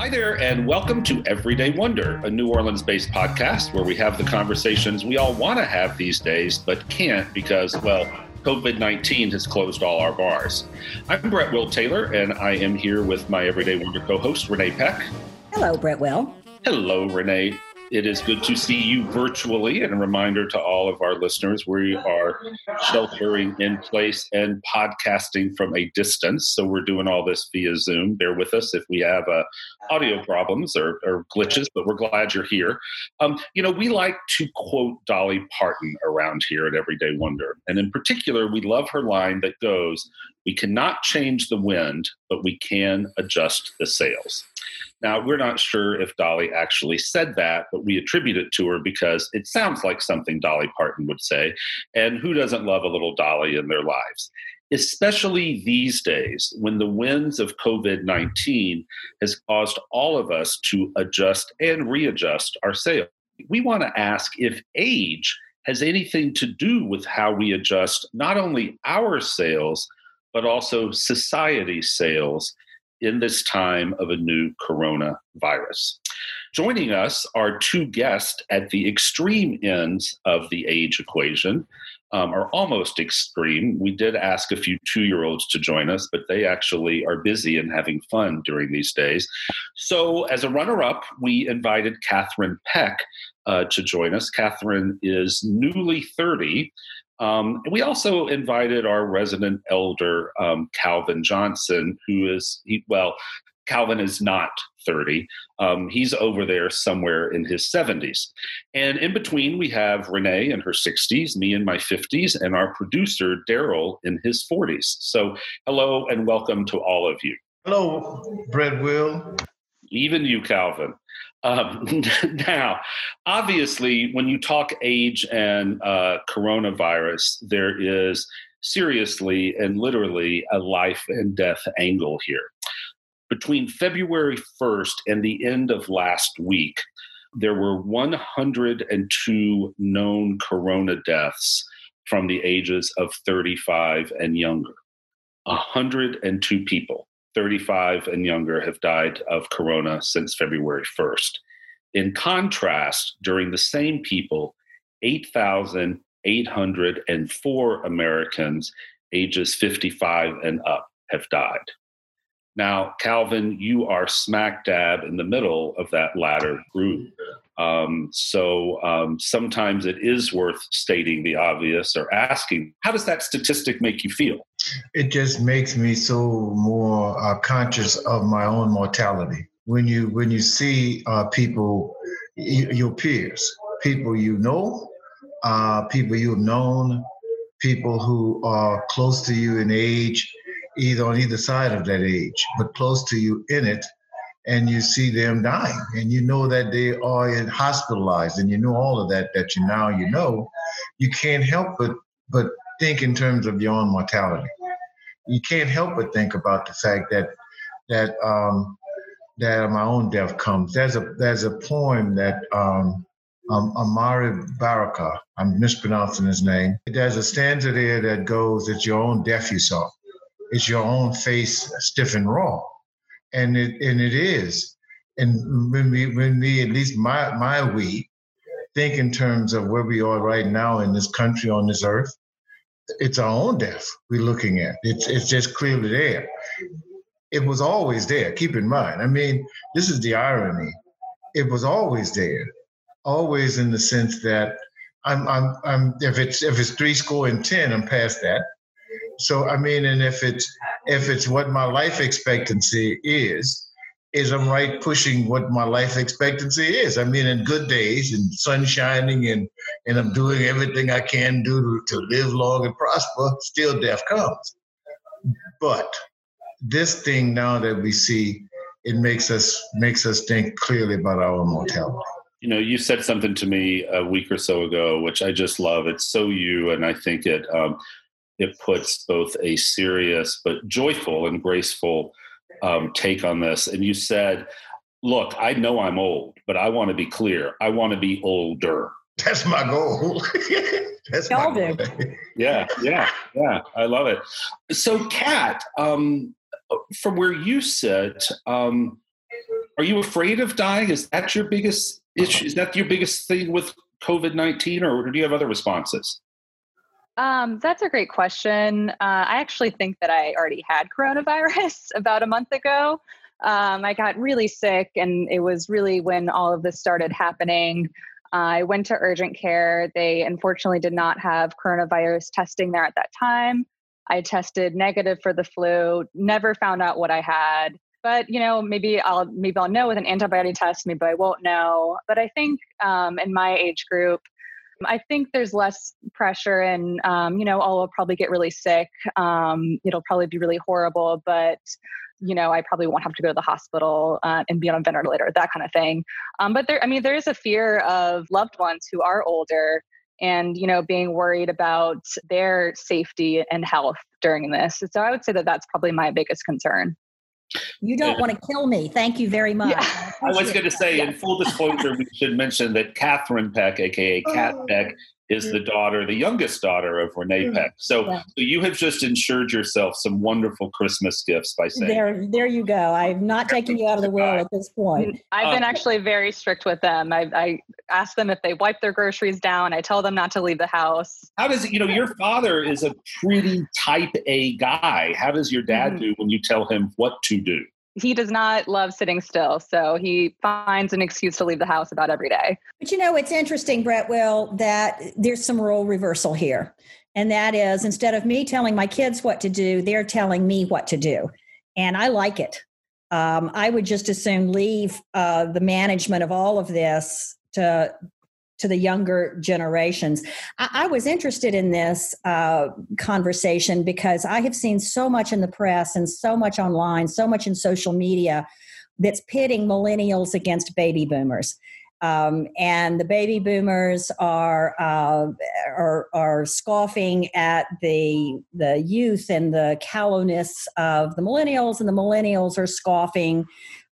Hi there, and welcome to Everyday Wonder, a New Orleans based podcast where we have the conversations we all want to have these days, but can't because, well, COVID 19 has closed all our bars. I'm Brett Will Taylor, and I am here with my Everyday Wonder co host, Renee Peck. Hello, Brett Will. Hello, Renee. It is good to see you virtually, and a reminder to all of our listeners we are sheltering in place and podcasting from a distance. So we're doing all this via Zoom. Bear with us if we have uh, audio problems or, or, glitches, but we're glad you're here. Um, you know, we like to quote Dolly Parton around here at Everyday Wonder. And in particular, we love her line that goes, We cannot change the wind, but we can adjust the sails. Now, we're not sure if Dolly actually said that, but we attribute it to her because it sounds like something Dolly Parton would say. And who doesn't love a little Dolly in their lives? Especially these days when the winds of COVID 19 has caused all of us to adjust and readjust our sails. We want to ask if age has anything to do with how we adjust not only our sails, but also society sails in this time of a new coronavirus. Joining us are two guests at the extreme ends of the age equation, um, are almost extreme. We did ask a few two year olds to join us, but they actually are busy and having fun during these days. So, as a runner up, we invited Catherine Peck uh, to join us. Catherine is newly 30. Um, we also invited our resident elder, um, Calvin Johnson, who is, he, well, Calvin is not 30. Um, he's over there somewhere in his 70s. And in between, we have Renee in her 60s, me in my 50s, and our producer, Daryl, in his 40s. So, hello and welcome to all of you. Hello, Brett Will. Even you, Calvin. Um, now, obviously, when you talk age and uh, coronavirus, there is seriously and literally a life and death angle here. Between February 1st and the end of last week, there were 102 known corona deaths from the ages of 35 and younger. 102 people. 35 and younger have died of corona since February 1st. In contrast, during the same people, 8,804 Americans ages 55 and up have died. Now, Calvin, you are smack dab in the middle of that latter group. Um, so um, sometimes it is worth stating the obvious or asking, how does that statistic make you feel? It just makes me so more uh, conscious of my own mortality. When you when you see uh, people, your peers, people you know, uh, people you've known, people who are close to you in age, either on either side of that age, but close to you in it, and you see them dying and you know that they are hospitalized and you know all of that that you now you know you can't help but but think in terms of your own mortality you can't help but think about the fact that that um that my own death comes there's a there's a poem that um um, Amiri Baraka, I'm mispronouncing his name. There's a stanza there that goes, It's your own death you saw. It's your own face stiff and raw and it and it is. And when we when we at least my my we think in terms of where we are right now in this country on this earth, it's our own death we're looking at. It's it's just clearly there. It was always there. Keep in mind. I mean, this is the irony. It was always there, always in the sense that I'm I'm I'm if it's if it's three score and ten, I'm past that. So I mean, and if it's if it's what my life expectancy is, is I'm right pushing what my life expectancy is. I mean, in good days and sun shining and and I'm doing everything I can do to, to live long and prosper, still death comes. But this thing now that we see, it makes us makes us think clearly about our mortality. You know, you said something to me a week or so ago, which I just love. It's so you, and I think it um, it puts both a serious but joyful and graceful um, take on this. And you said, Look, I know I'm old, but I want to be clear. I want to be older. That's my goal. That's my goal. yeah, yeah, yeah. I love it. So, Kat, um, from where you sit, um, Are you afraid of dying? Is that your biggest issue? Is that your biggest thing with COVID 19, or do you have other responses? Um, that's a great question. Uh, I actually think that I already had coronavirus about a month ago. Um, I got really sick, and it was really when all of this started happening. Uh, I went to urgent care. They unfortunately did not have coronavirus testing there at that time. I tested negative for the flu, never found out what I had. But you know, maybe I'll maybe I'll know with an antibody test. Maybe I won't know. But I think um, in my age group, I think there's less pressure, and um, you know, I'll probably get really sick. Um, it'll probably be really horrible, but you know, I probably won't have to go to the hospital uh, and be on a ventilator, that kind of thing. Um, but there, I mean, there is a fear of loved ones who are older and you know being worried about their safety and health during this so i would say that that's probably my biggest concern you don't want to kill me. Thank you very much. Yeah. I, I was going to say, yeah. in full disclosure, we should mention that Catherine Peck, aka Cat oh. Peck, is the daughter, the youngest daughter of Renee mm-hmm. Peck. So, yeah. so you have just insured yourself some wonderful Christmas gifts by saying there. There you go. I'm not taking you out of the will at this point. I've been um, actually very strict with them. I, I ask them if they wipe their groceries down. I tell them not to leave the house. How does it? You know, your father is a pretty Type A guy. How does your dad mm-hmm. do when you tell him what to do? He does not love sitting still. So he finds an excuse to leave the house about every day. But you know, it's interesting, Brett Will, that there's some role reversal here. And that is instead of me telling my kids what to do, they're telling me what to do. And I like it. Um, I would just as soon leave uh, the management of all of this to to the younger generations. I, I was interested in this uh, conversation because I have seen so much in the press and so much online, so much in social media that's pitting millennials against baby boomers. Um, and the baby boomers are, uh, are are scoffing at the the youth and the callowness of the millennials, and the millennials are scoffing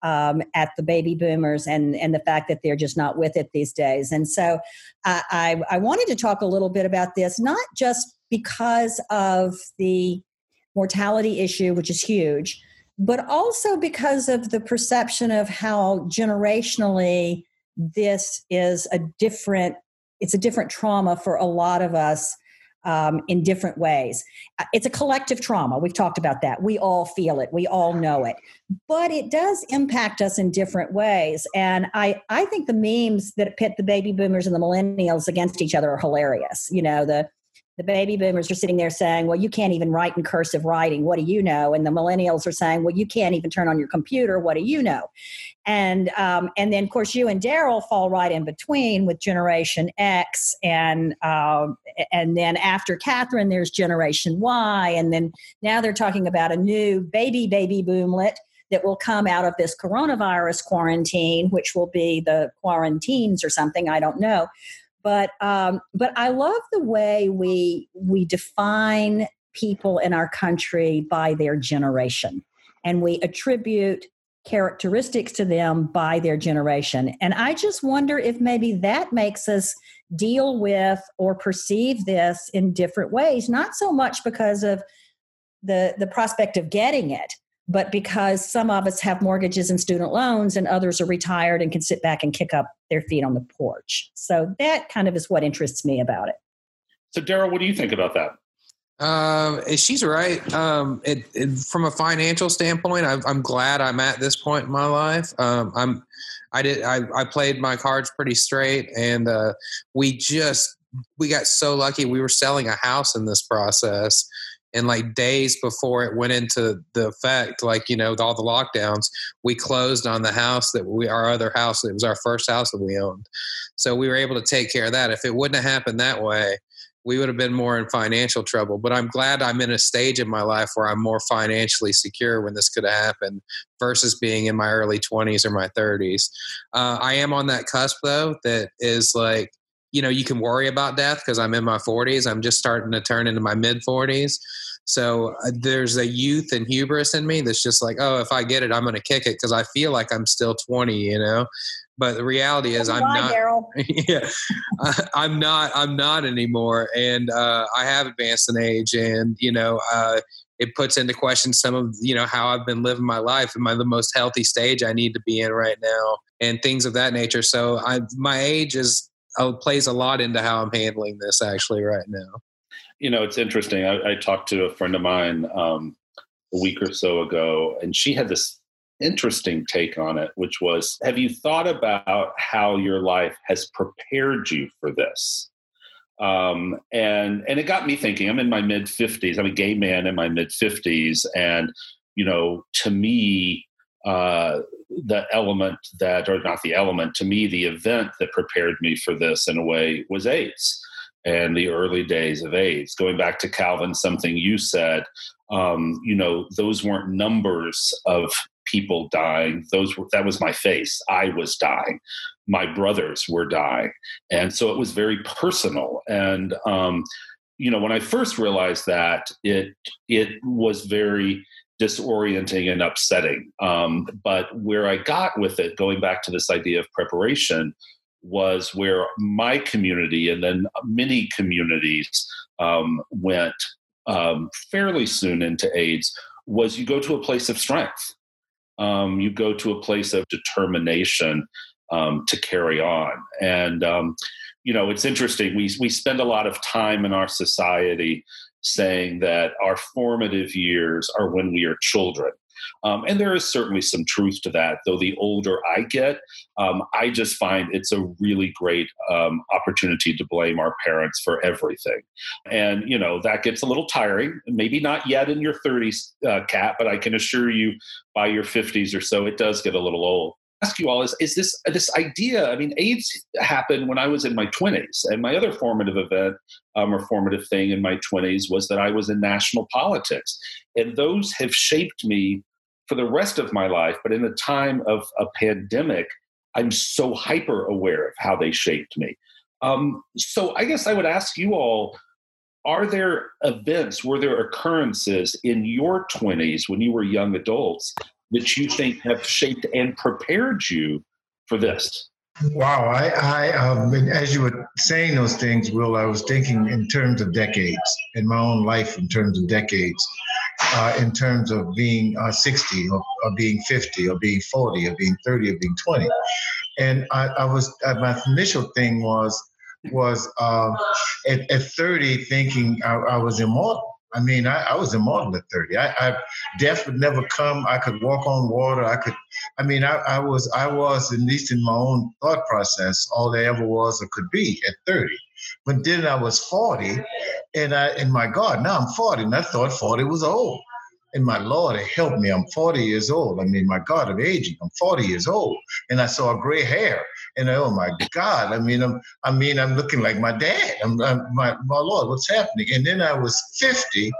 um, at the baby boomers and and the fact that they're just not with it these days. And so I, I, I wanted to talk a little bit about this, not just because of the mortality issue, which is huge, but also because of the perception of how generationally this is a different it's a different trauma for a lot of us um, in different ways. Uh, it's a collective trauma. We've talked about that. We all feel it. We all know it. But it does impact us in different ways. And I, I think the memes that pit the baby boomers and the millennials against each other are hilarious. You know, the the baby boomers are sitting there saying, Well, you can't even write in cursive writing. What do you know? And the millennials are saying, Well, you can't even turn on your computer. What do you know? And um, and then, of course, you and Daryl fall right in between with Generation X. And, uh, and then after Catherine, there's Generation Y. And then now they're talking about a new baby, baby boomlet that will come out of this coronavirus quarantine, which will be the quaranteens or something. I don't know but um, but I love the way we we define people in our country by their generation, and we attribute characteristics to them by their generation. And I just wonder if maybe that makes us deal with or perceive this in different ways, not so much because of the the prospect of getting it, but because some of us have mortgages and student loans and others are retired and can sit back and kick up their feet on the porch. So that kind of is what interests me about it. So, Daryl, what do you think about that? Um, she's right. Um, it, it, from a financial standpoint, i am glad I'm at this point in my life. Um, I'm, I did, I, I played my cards pretty straight, and uh, we just we got so lucky. We were selling a house in this process, and like days before it went into the effect like you know all the lockdowns we closed on the house that we our other house it was our first house that we owned. So we were able to take care of that. If it wouldn't have happened that way we would have been more in financial trouble. But i'm glad i'm in a stage in my life where i'm more financially secure when this could have happened versus being in my early 20s or my 30s uh, i am on that cusp though that is like you know you can worry about death because i'm in my 40s i'm just starting to turn into my mid 40s so uh, there's a youth and hubris in me that's just like oh if i get it i'm going to kick it because i feel like i'm still 20 you know but the reality is, I'm not. yeah, I'm not. I'm not anymore, and uh, I have advanced in age, and you know, uh, it puts into question some of you know how I've been living my life. Am I the most healthy stage I need to be in right now, and things of that nature. So, I my age is plays a lot into how I'm handling this actually right now. You know, it's interesting. I, I talked to a friend of mine um, a week or so ago, and she had this interesting take on it, which was Have you thought about how your life has prepared you for this? Um, and and it got me thinking. I'm in my mid 50s. I'm a gay man in my mid 50s, and you know, to me, uh, the element that, or not the element, to me, the event that prepared me for this in a way was AIDS and the early days of AIDS. Going back to Calvin, something you said, um, you know, those weren't numbers of people dying. Those were, that was my face. I was dying. My brothers were dying, and so it was very personal. And um, you know, when I first realized that, it it was very disorienting and upsetting. Um, but where I got with it, going back to this idea of preparation, was where my community and then many communities um, went um, fairly soon into AIDS. Was you go to a place of strength, um, you go to a place of determination um, to carry on, and um, you know it's interesting. We we spend a lot of time in our society saying that our formative years are when we are children. Um, and there is certainly some truth to that, though the older I get, um, I just find it's a really great um, opportunity to blame our parents for everything. And, you know, that gets a little tiring. Maybe not yet in your 30s, uh, Kat, but I can assure you by your 50s or so, it does get a little old ask you all is is this this idea i mean aids happened when i was in my 20s and my other formative event um, or formative thing in my 20s was that i was in national politics. And those have shaped me for the rest of my life but in a time of a pandemic i'm so hyper aware of how they shaped me. Um, so i guess i would ask you all are there events were there occurrences in your 20s when you were young adults that you think have shaped and prepared you for this? Wow, I, I um, as you were saying those things, Will, I was thinking in terms of decades, in my own life, in terms of decades, uh, in terms of being uh, 60 or, or, being 50 or being 40 or being 30 or being 20. And I, I was, uh, my initial thing was, was uh, at, at 30 thinking I, I was immortal I mean, I, I was immortal at 30. I, I, death would never come. I could walk on water. I could, I mean, I, I was, I was, at least in my own thought process, all there ever was or could be at 30. But then I was 40, and I, and my God, now I'm 40, and I thought 40 was old. And my Lord, it helped me. I'm 40 years old. I mean, my God, I'm aging. I'm 40 years old, and I saw gray hair. And oh my God, I mean, I'm, I mean, I'm looking like my dad. I'm, I'm my, my Lord, what's happening? And then I was 50,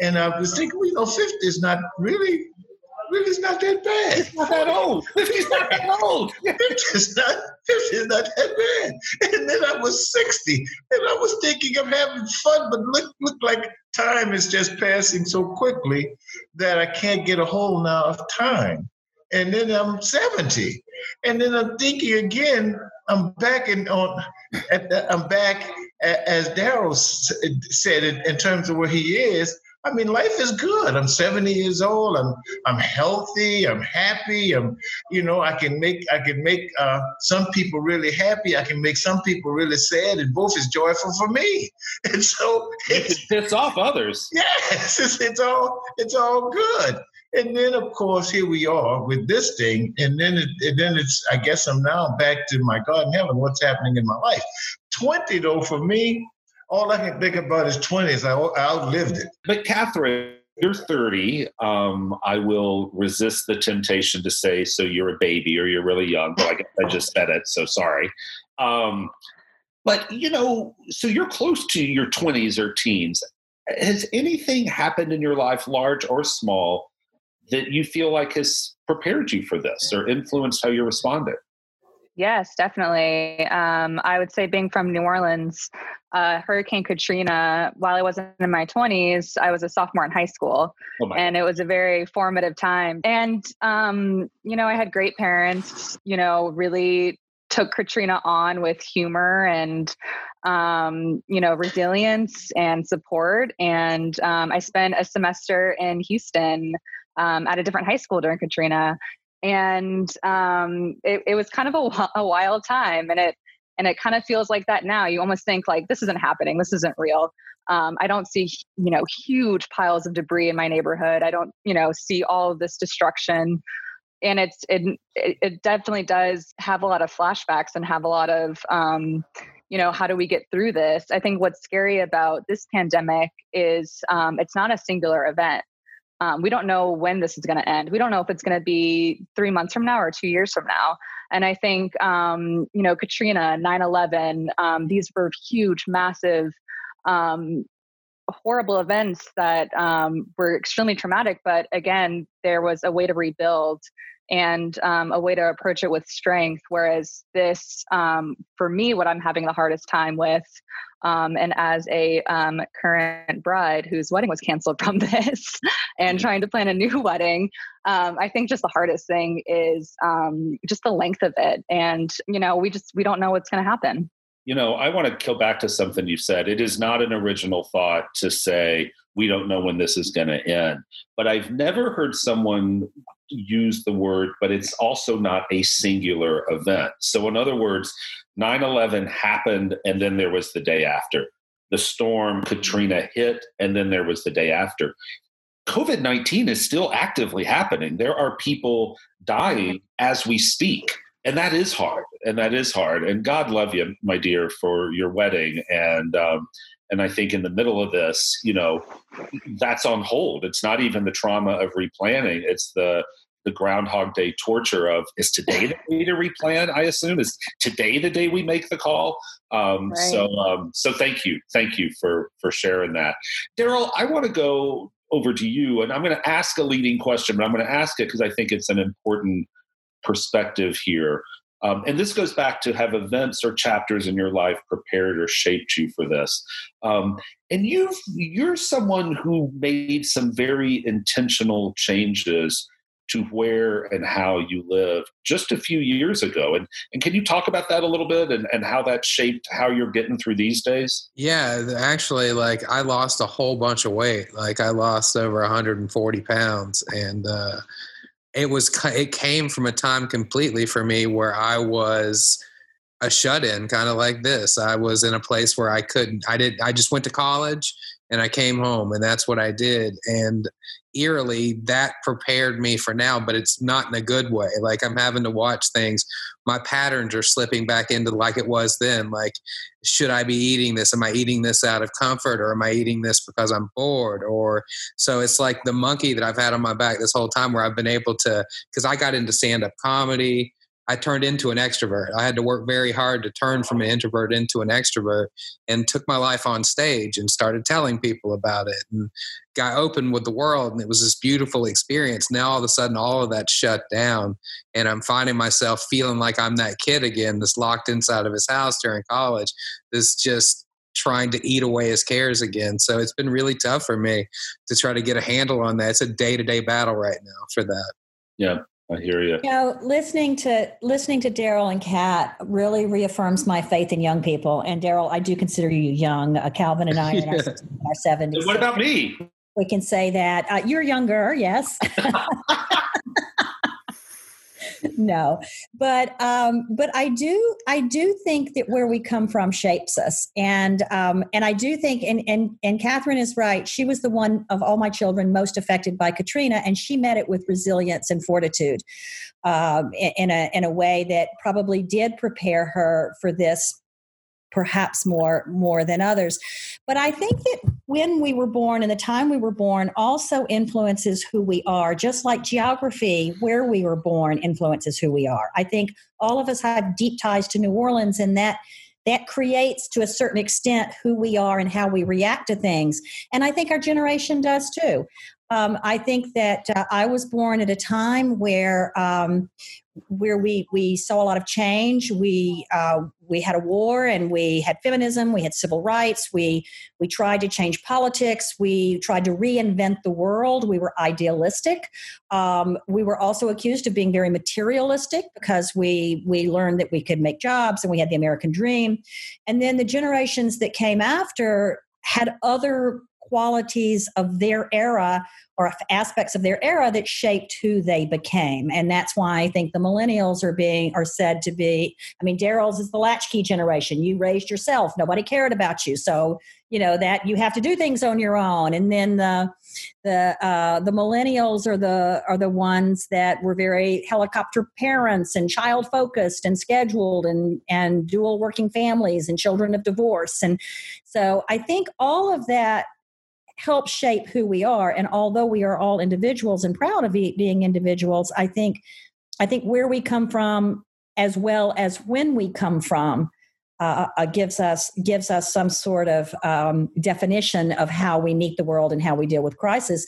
and I was thinking, well, you know, 50 is not really is not that bad. It's not that old. 50 is not that old. 50 is not 50 not that bad. And then I was 60 and I was thinking of having fun, but look look like time is just passing so quickly that I can't get a hold now of time. And then I'm 70. And then I'm thinking again, I'm back in on I'm back as Daryl said in, in terms of where he is I mean, life is good. I'm 70 years old. I'm I'm healthy. I'm happy. I'm, you know, I can make I can make uh, some people really happy. I can make some people really sad, and both is joyful for me. And so it piss off others. Yes, it's, it's all it's all good. And then of course here we are with this thing, and then it, and then it's I guess I'm now back to my God in heaven. What's happening in my life? 20 though for me all I can think about is 20s. I, I outlived it. But Catherine, you're 30. Um, I will resist the temptation to say, so you're a baby or you're really young. Well, I guess I just said it, so sorry. Um, but, you know, so you're close to your 20s or teens. Has anything happened in your life, large or small, that you feel like has prepared you for this or influenced how you responded? Yes, definitely. Um, I would say being from New Orleans, uh, Hurricane Katrina, while I wasn't in my 20s, I was a sophomore in high school. Oh and it was a very formative time. And, um, you know, I had great parents, you know, really took Katrina on with humor and, um, you know, resilience and support. And um, I spent a semester in Houston um, at a different high school during Katrina. And um, it, it was kind of a, a wild time. And it, and it kind of feels like that now. You almost think like this isn't happening. This isn't real. Um, i don't see you know huge piles of debris in my neighborhood. I don't you know see all of this destruction. And it's it, it definitely does have a lot of flashbacks and have a lot of um, you know how do we get through this? I think what's scary about this pandemic is um, it's not a singular event. Um, we don't know when this is going to end. We don't know if it's going to be three months from now or two years from now and I think, um, you know, Katrina, 9 11, um, these were huge, massive, um, horrible events that um, were extremely traumatic. But again, there was a way to rebuild and um, a way to approach it with strength. Whereas this, um, for me, what I'm having the hardest time with, um, and as a um, current bride whose wedding was canceled from this and mm-hmm. trying to plan a new wedding, um, I think just the hardest thing is um, just the length of it. And, you know, we just, we don't know what's going to happen. You know, I want to go back to something you said. It is not an original thought to say, we don't know when this is going to end. But I've never heard someone use the word, but it's also not a singular event. So, in other words, 9 11 happened, and then there was the day after. The storm Katrina hit, and then there was the day after. COVID 19 is still actively happening. There are people dying as we speak. And that is hard. And that is hard. And God love you, my dear, for your wedding. And um, and I think in the middle of this, you know, that's on hold. It's not even the trauma of replanning. It's the the Groundhog Day torture of is today the day to replan? I assume is today the day we make the call. Um, right. So um, so thank you, thank you for for sharing that, Daryl. I want to go over to you, and I'm going to ask a leading question, but I'm going to ask it because I think it's an important perspective here. Um, and this goes back to have events or chapters in your life prepared or shaped you for this. Um, and you you're someone who made some very intentional changes to where and how you live just a few years ago. And, and can you talk about that a little bit and, and how that shaped how you're getting through these days? Yeah, actually, like I lost a whole bunch of weight. Like I lost over 140 pounds. And, uh, it was it came from a time completely for me where I was a shut in kind of like this. I was in a place where I couldn't I did I just went to college and I came home and that's what I did and eerily that prepared me for now but it's not in a good way. Like i'm having to watch things. My patterns are slipping back into like it was then. Like should i be eating this? Am i eating this out of comfort or am i eating this because i'm bored? Or so it's like the monkey that i've had on my back this whole time where i've been able to because i got into stand up comedy I turned into an extrovert. I had to work very hard to turn from an introvert into an extrovert and took my life on stage and started telling people about it and got open with the world. And it was this beautiful experience. Now, all of a sudden, all of that shut down. And I'm finding myself feeling like I'm that kid again that's locked inside of his house during college, that's just trying to eat away his cares again. So it's been really tough for me to try to get a handle on that. It's a day to day battle right now for that. Yeah. I hear you. You know, listening to listening to Daryl and Kat really reaffirms my faith in young people. And Daryl, I do consider you young. Uh, Calvin and I are in our seventies. What about me? We can say that uh, you're younger. Yes. no, but um, but I do I do think that where we come from shapes us, and um, and I do think and and and Catherine is right. She was the one of all my children most affected by Katrina, and she met it with resilience and fortitude, um, in a in a way that probably did prepare her for this perhaps more more than others. But i think that when we were born and the time we were born also influences who we are just like geography where we were born influences who we are. I think all of us have deep ties to new orleans and that that creates to a certain extent who we are and how we react to things. And i think our generation does too. Um, I think that uh, I was born at a time where um, where we we saw a lot of change. We uh, we had a war and we had feminism we had civil rights we we tried to change politics we tried to reinvent the world we were idealistic. Um, we were also accused of being very materialistic because we we learned that we could make jobs and we had the american dream. And then the generations that came after had other qualities of their era or aspects of their era that shaped who they became. And that's why i think the millennials are being are said to be i mean daryl's is the latchkey generation. You raised yourself. Nobody cared about you. So you know that you have to do things on your own. And then the the uh, the millennials are the are the ones that were very helicopter parents and child focused and scheduled and and dual working families and children of divorce. And so i think all of that help shape who we are. And although we are all individuals and proud of being individuals, I think I think where we come from, as well as when we come from, uh, uh, gives us gives us some sort of um, definition of how we meet the world and how we deal with crisis.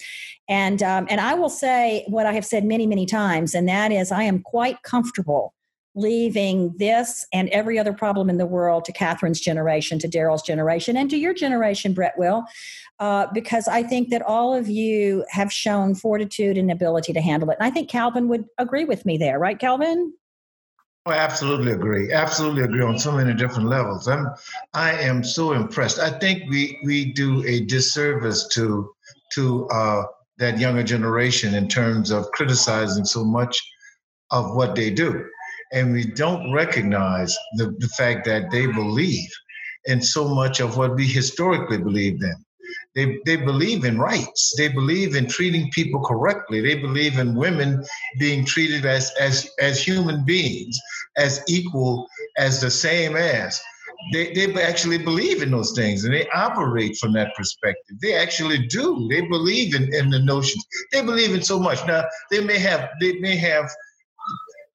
And um, and I will say what I have said many many times, and that is I am quite comfortable leaving this and every other problem in the world to Catherine's generation, to Daryl's generation, and to your generation, Brett Will, uh, because I think that all of you have shown fortitude and ability to handle it. And I think Calvin would agree with me there, right, Calvin? I absolutely agree. Absolutely agree on so many different levels. I'm, I am so impressed. I think we we do a disservice to to uh, that younger generation in terms of criticizing so much of what they do and we don't recognize the, the fact that they believe in so much of what we historically believed in. They, they believe in rights. They believe in treating people correctly. They believe in women being treated as, as, as human beings, as equal, as the same as. They, they actually believe in those things and they operate from that perspective. They actually do. They believe in, in the notions. They believe in so much. Now, they may have, they may have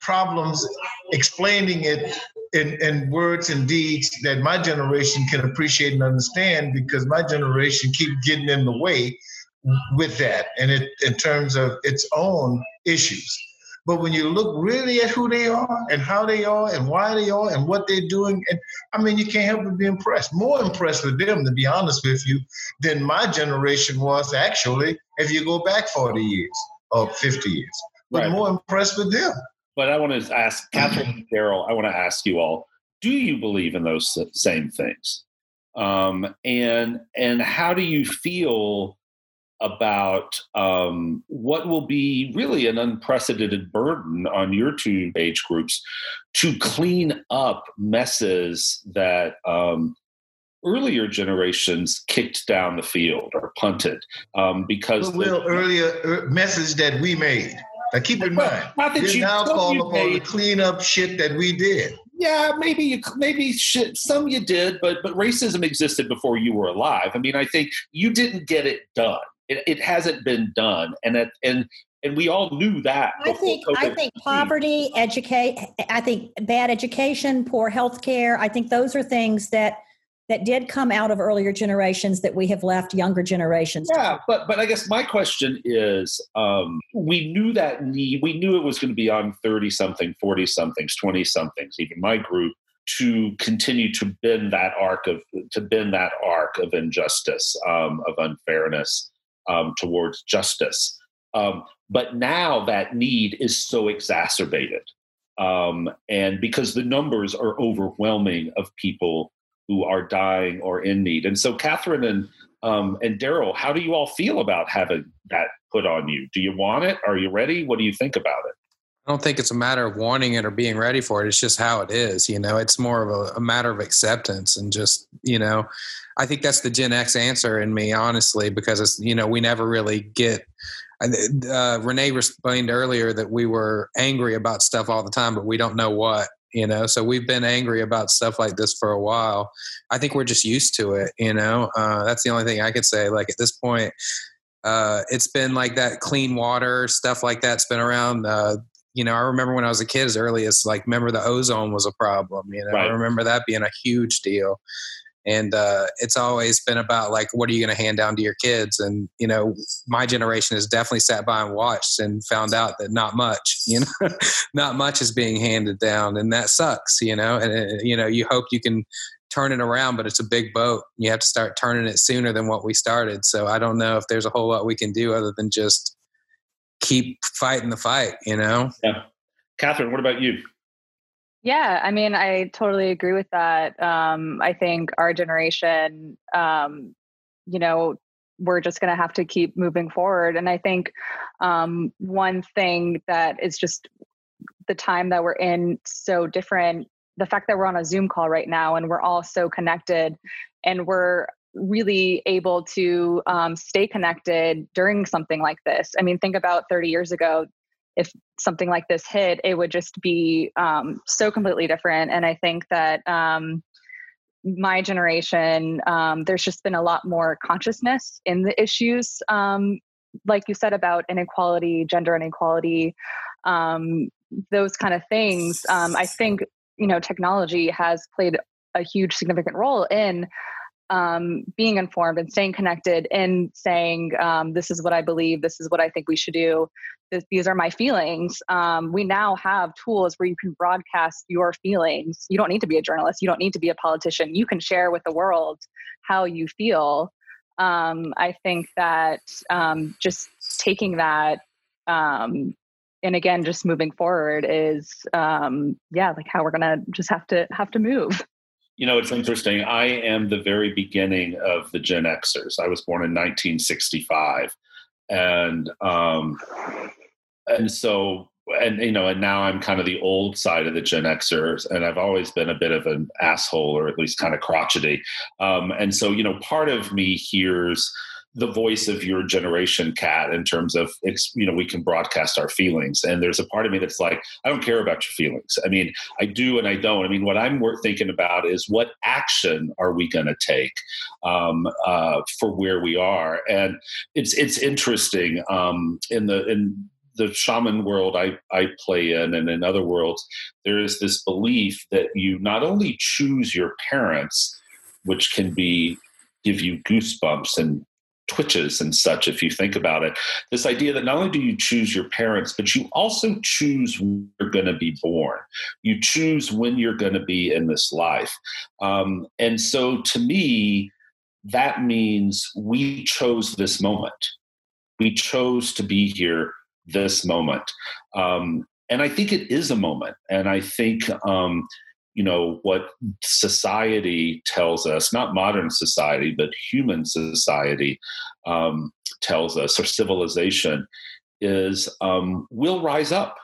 problems explaining it in, in words and deeds that my generation can appreciate and understand because my generation keep getting in the way with that and it in terms of its own issues. But when you look really at who they are and how they are and why they are and what they're doing, and I mean, you can't help but be impressed. More impressed with them, to be honest with you, than my generation was actually if you go back 40 years or 50 years. But right. more impressed with them. But I want to ask Catherine and Daryl, I want to ask you all, do you believe in those same things? Um, and and how do you feel about um, what will be really an unprecedented burden on your two age groups to clean up messes that um, earlier generations kicked down the field or punted um, because well, the, earlier er, messes that we made. Now keep in well, mind, not that you now call upon the clean up shit that we did. Yeah, maybe you maybe shit, some you did, but but racism existed before you were alive. I mean, I think you didn't get it done. It, it hasn't been done, and that and and we all knew that. I think I think poverty, educate. I think bad education, poor health care. I think those are things that that did come out of earlier generations that we have left younger generations. Yeah, but but I guess my question is, um, we knew that need. We knew it was going to be on thirty something, forty somethings, twenty somethings, even my group, to continue to bend that arc of to bend that arc of injustice, um, of unfairness um, towards justice. Um, but now that need is so exacerbated. Um, and because the numbers are overwhelming of people who are dying or in need. And so, Catherine and um, and Daryl, how do you all feel about having that put on you? Do you want it? Are you ready? What do you think about it? I don't think it's a matter of wanting it or being ready for it. It's just how it is. You know, it's more of a, a matter of acceptance and just, you know, I think that's the Gen X answer in me, honestly, because it's, you know, we never really get. Uh, Renee explained earlier that we were angry about stuff all the time, but we don't know what you know so we've been angry about stuff like this for a while i think we're just used to it you know uh, that's the only thing i could say like at this point uh, it's been like that clean water stuff like that's been around uh, you know i remember when i was a kid as early as like remember the ozone was a problem you know right. i remember that being a huge deal and uh, it's always been about like what are you going to hand down to your kids? And you know my generation has definitely sat by and watched and found out that not much you know not much is being handed down and that sucks you know? And uh, you know you hope you can turn it around but it's a big boat. You have to start turning it sooner than what we started. So i don't know if there's a whole lot we can do other than just keep fighting the fight you know? Yeah. Catherine what about you yeah, I mean, I totally agree with that. Um, I think our generation, um, you know, we're just going to have to keep moving forward. And I think um, one thing that is just the time that we're in so different, the fact that we're on a Zoom call right now and we're all so connected and we're really able to um, stay connected during something like this. I mean, think about 30 years ago, if something like this hit, it would just be um, so completely different. And I think that um, my generation, um, there's just been a lot more consciousness in the issues, um, like you said about inequality, gender inequality, um, those kind of things. Um, I think you know technology has played a huge significant role in um, being informed and staying connected and saying um, this is what i believe this is what i think we should do this, these are my feelings. Um, we now have tools where you can broadcast your feelings. You don't need to be a journalist. You don't need to be a politician. You can share with the world how you feel. Um, i think that um, just taking that um, and again just moving forward is yeah like how we're gonna just have to have to move you know, it's interesting. I am the very beginning of the Gen Xers. I was born in 1965, and um, and so and you know, and now I'm kind of the old side of the Gen Xers, and I've always been a bit of an asshole, or at least kind of crotchety. Um, and so, you know, part of me hears the voice of your generation cat in terms of you know we can broadcast our feelings. And there's a part of me that's like i don't care about your feelings. I mean i do and i don't. I mean what i'm thinking about is what action are we going to take um, uh, for where we are? And it's it's interesting um, in the in the shaman world I, I play in and in other worlds there is this belief that you not only choose your parents which can be give you goosebumps and twitches and such if you think about it. This idea that not only do you choose your parents but you also choose when you're going to be born. You choose when you're going to be in this life. Um, and so to me that means we chose this moment. We chose to be here this moment. Um, and i think it is a moment. And i think um, you know what society tells us not modern society but human society um, tells us or civilization is um, we'll rise up.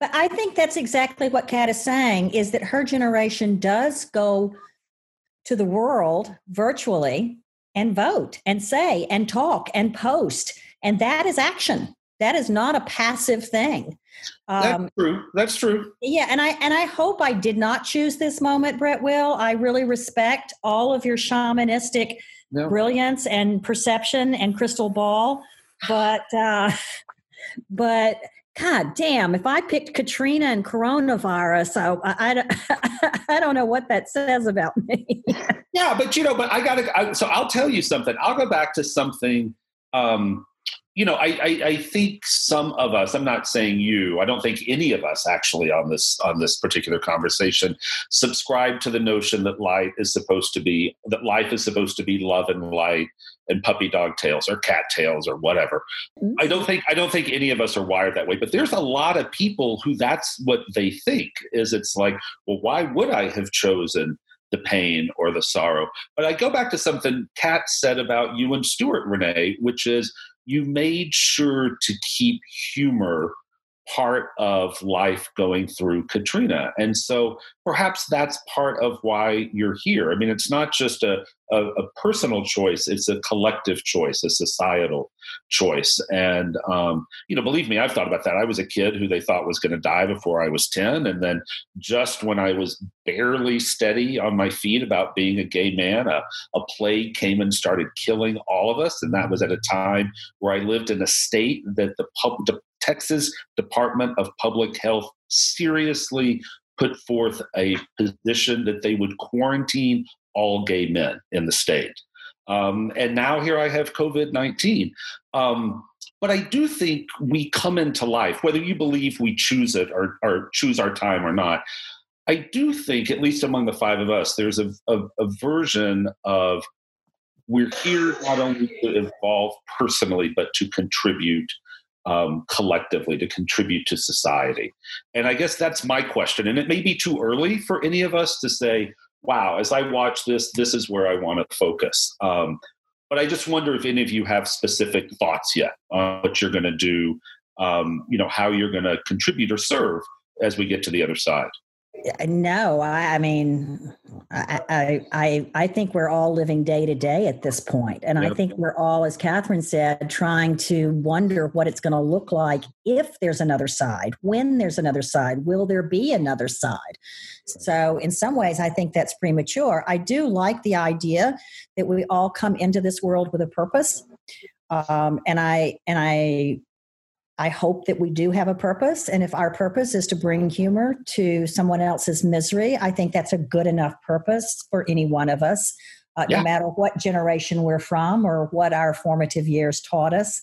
But i think that's exactly what kat is saying is that her generation does go to the world virtually and vote and say and talk and post and that is action that is not a passive thing um, That's true. That's true. Yeah, and I and I hope I did not choose this moment, Brett. Will I really respect all of your shamanistic no. brilliance and perception and crystal ball, but uh, but God damn, if I picked Katrina and coronavirus, I, I, I, don't know what that says about me. yeah, but you know, but I got to, so I'll tell you something. I'll go back to something um, you know, I, I, I, think some of us, I'm not saying you, I don't think any of us actually on this on this particular conversation subscribe to the notion that life is supposed to be that life is supposed to be love and light and puppy dog tails or cat tails or whatever. Mm-hmm. I don't think I don't think any of us are wired that way, but there's a lot of people who that's what they think is it's like, well, why would I have chosen the pain or the sorrow. But I go back to something Kat said about you and Stuart Renee, which is you made sure to keep humor part of life going through Katrina. And so perhaps that's part of why you're here. I mean, it's not just a, a, a personal choice, it's a collective choice, a societal choice. And, um, you know, believe me, I've thought about that. I was a kid who they thought was going to die before I was 10. And then just when I was barely steady on my feet about being a gay man, a, a plague came and started killing all of us. And that was at a time where I lived in a state that the, pub, Texas Department of Public Health seriously put forth a position that they would quarantine all gay men in the state. Um, and now here I have COVID 19. Um, but I do think we come into life, whether you believe we choose it or, or, choose our time or not. I do think, at least among the five of us, there's a, a, a version of we're here not only to evolve personally, but to contribute um, collectively, to contribute to society. And I guess that's my question. And it may be too early for any of us to say, wow, as I watch this, this is where I want to focus. Um, but I just wonder if any of you have specific thoughts yet on what you're going to do, um, you know, how you're going to contribute or serve as we get to the other side. No, I, I mean, I, I, I think we're all living day to day at this point, and yep. I think we're all, as Catherine said, trying to wonder what it's going to look like if there's another side, when there's another side, will there be another side? So, in some ways, I think that's premature. I do like the idea that we all come into this world with a purpose, um, and I and I I hope that we do have a purpose. And if our purpose is to bring humor to someone else's misery, I think that's a good enough purpose for any one of us, uh, yeah. no matter what generation we're from or what our formative years taught us.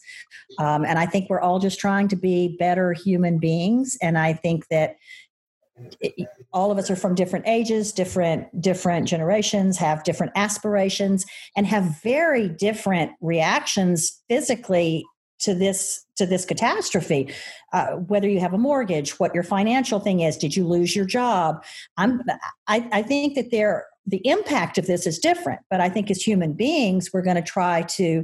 Um, and I think we're all just trying to be better human beings. And I think that it, all of us are from different ages different different generations have different aspirations and have very different reactions physically to this to this catastrophe. Uh, whether you have a mortgage what your financial thing is did you lose your job? I'm i, I think that there the impact of this is different but i think as human beings we're going to try to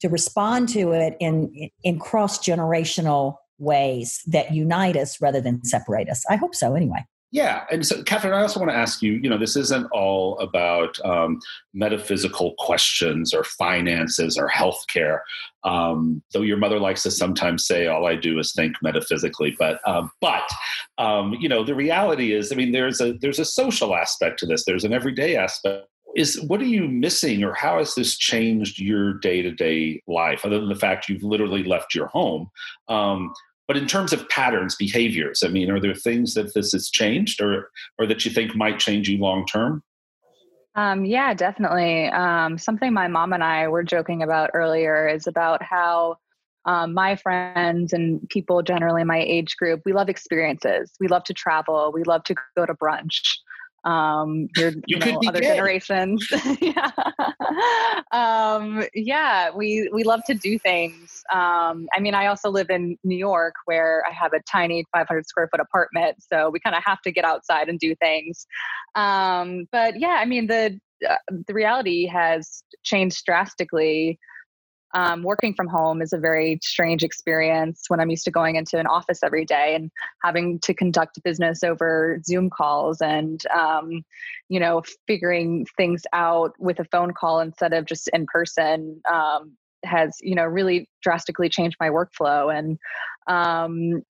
to respond to it in in cross generational ways that unite us rather than separate us. I hope so anyway yeah, and so Catherine, I also want to ask you. You know, this isn't all about um, metaphysical questions or finances or healthcare. Um, though your mother likes to sometimes say, "All I do is think metaphysically," but um, but um, you know, the reality is, I mean, there's a there's a social aspect to this. There's an everyday aspect is what are you missing or how has this changed your day-to-day life other than the fact you've literally left your home um, but in terms of patterns, behaviors, I mean, are there things that this has changed or or that you think might change you long term? Um, yeah, definitely. Um, something my mom and I were joking about earlier is about how um, my friends and people generally my age group, we love experiences. We love to travel. We love to go to brunch um your you, you know, other gay. generations. Yeah. Um yeah we we love to do things. Um i mean i also live in new york where i have a tiny 500 square foot apartment so we kind of have to get outside and do things. Um but yeah i mean the uh, the reality has changed drastically um, working from home is a very strange experience when I'm used to going into an office every day and having to conduct business over Zoom calls and, um, you know, figuring things out with a phone call instead of just in person um, has, you know, really drastically changed my workflow. And um,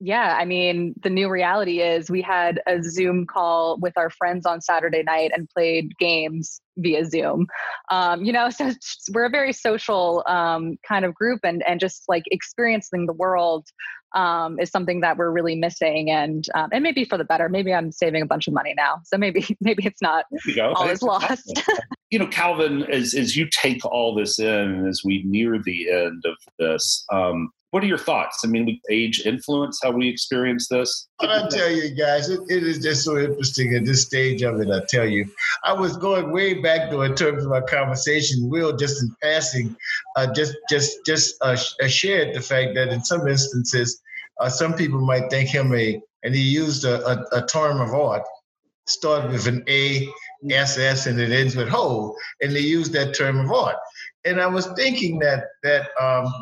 yeah, I mean, the new reality is we had a Zoom call with our friends on Saturday night and played games via Zoom. Um, you know, so we're a very social um, kind of group, and and just like experiencing the world um, is something that we're really missing, and um, and maybe for the better. Maybe I'm saving a bunch of money now, so maybe maybe it's not all is lost. you know, Calvin, as as you take all this in, as we near the end of this, um, what are your thoughts? I mean, age influence how we experience this? I tell you guys, it, it is just so interesting at this stage of it. I tell you, I was going way back though in terms of our conversation. Will just in passing, uh, just just just uh, uh, shared the fact that in some instances, uh, some people might think him a, and he used a, a, a term of art, started with an A, S, S, and it ends with ho, and they use that term of art. And I was thinking that that. Um,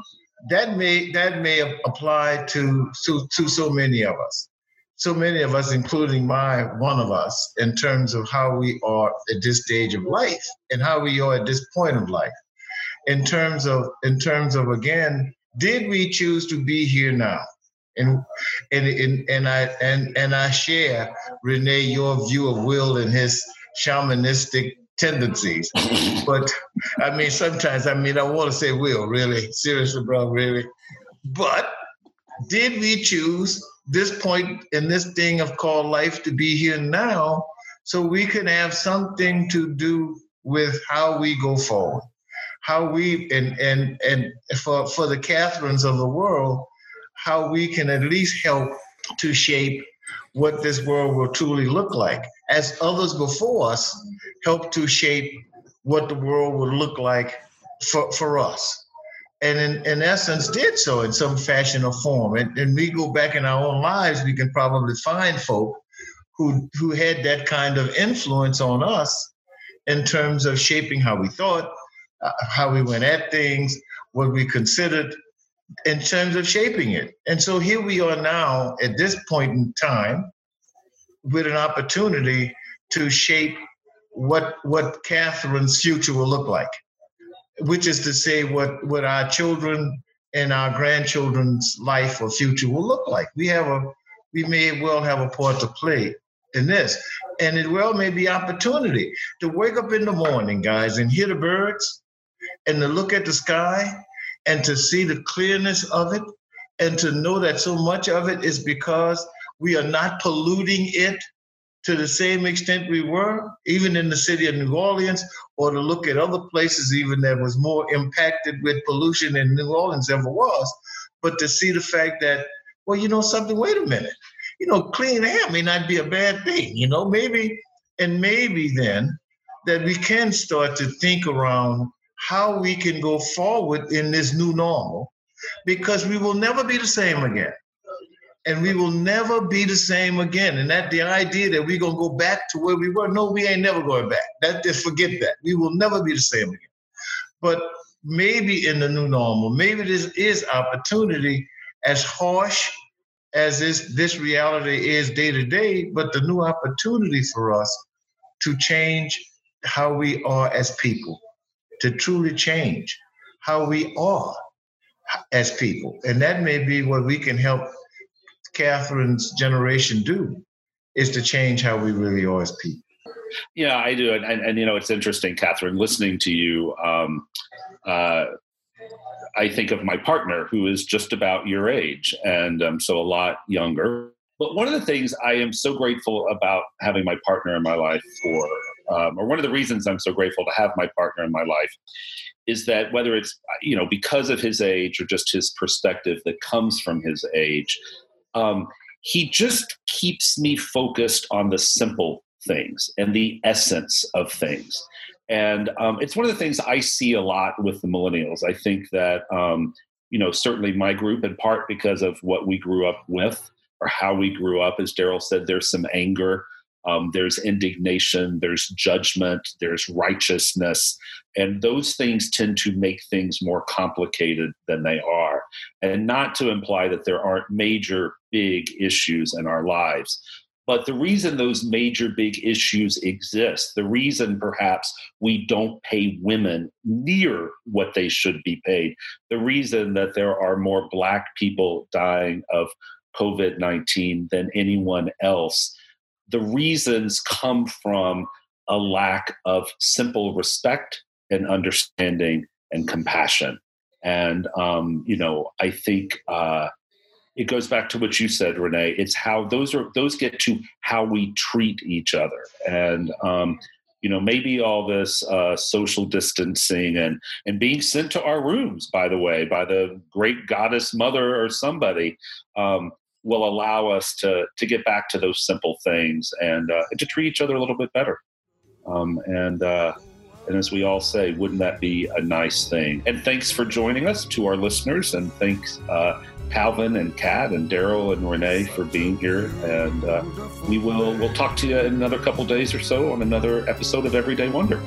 that may that may apply to, to to so many of us so many of us including my one of us in terms of how we are at this stage of life and how we are at this point of life in terms of in terms of again did we choose to be here now and and and, and i and and i share renee your view of will and his shamanistic tendencies. but I mean, sometimes, I mean, I want to say will, really. Seriously, bro, really. But did we choose this point in this thing of called life to be here now so we can have something to do with how we go forward how we and and and for for the Catherines of the world, how we can at least help to shape what this world will truly look like, as others before us help to shape what the world will look like for, for us. And in, in essence, did so in some fashion or form. And, and we go back in our own lives, we can probably find folk who, who had that kind of influence on us in terms of shaping how we thought, uh, how we went at things, what we considered in terms of shaping it. And so here we are now at this point in time with an opportunity to shape what what Catherine's future will look like, which is to say what what our children and our grandchildren's life or future will look like. We have a we may well have a part to play in this. And it well may be opportunity to wake up in the morning, guys, and hear the birds and to look at the sky and to see the clearness of it and to know that so much of it is because we are not polluting it to the same extent we were, even in the city of New Orleans, or to look at other places even that was more impacted with pollution than New Orleans ever was, but to see the fact that, well, you know something, wait a minute. You know, clean air may not be a bad thing, you know, maybe, and maybe then that we can start to think around how we can go forward in this new normal because we will never be the same again. And we will never be the same again. And that the idea that we're gonna go back to where we were, no, we ain't never going back. That just forget that. We will never be the same again. But maybe in the new normal, maybe this is opportunity as harsh as this this reality is day to day, but the new opportunity for us to change how we are as people to truly change how we are as people. And that may be what we can help Catherine's generation do, is to change how we really are as people. Yeah, I do. And, and, and you know, it's interesting, Catherine, listening to you. Um, uh, I think of my partner who is just about your age and um, so a lot younger. But one of the things I am so grateful about having my partner in my life for um, or one of the reasons I'm so grateful to have my partner in my life is that whether it's you know because of his age or just his perspective that comes from his age, um, he just keeps me focused on the simple things and the essence of things. And um, it's one of the things I see a lot with the millennials. I think that um, you know certainly my group, in part because of what we grew up with or how we grew up, as Daryl said, there's some anger um, there's indignation, there's judgment, there's righteousness, and those things tend to make things more complicated than they are. And not to imply that there aren't major big issues in our lives. But the reason those major big issues exist, the reason perhaps we don't pay women near what they should be paid, the reason that there are more Black people dying of COVID 19 than anyone else the reasons come from a lack of simple respect and understanding and compassion. And, um, you know, I think uh, it goes back to what you said, Renee. It's how those are, those get to how we treat each other. And, um, you know, maybe all this uh, social distancing and, and being sent to our rooms, by the way, by the great goddess mother or somebody, um, will allow us to to get back to those simple things and, uh, to treat each other a little bit better. Um, and uh, and as we all say, wouldn't that be a nice thing? And thanks for joining us to our listeners, and thanks uh, Calvin and Kat and Daryl and Renee for being here. And uh, we will we'll talk to you in another couple days or so on another episode of Everyday Wonder.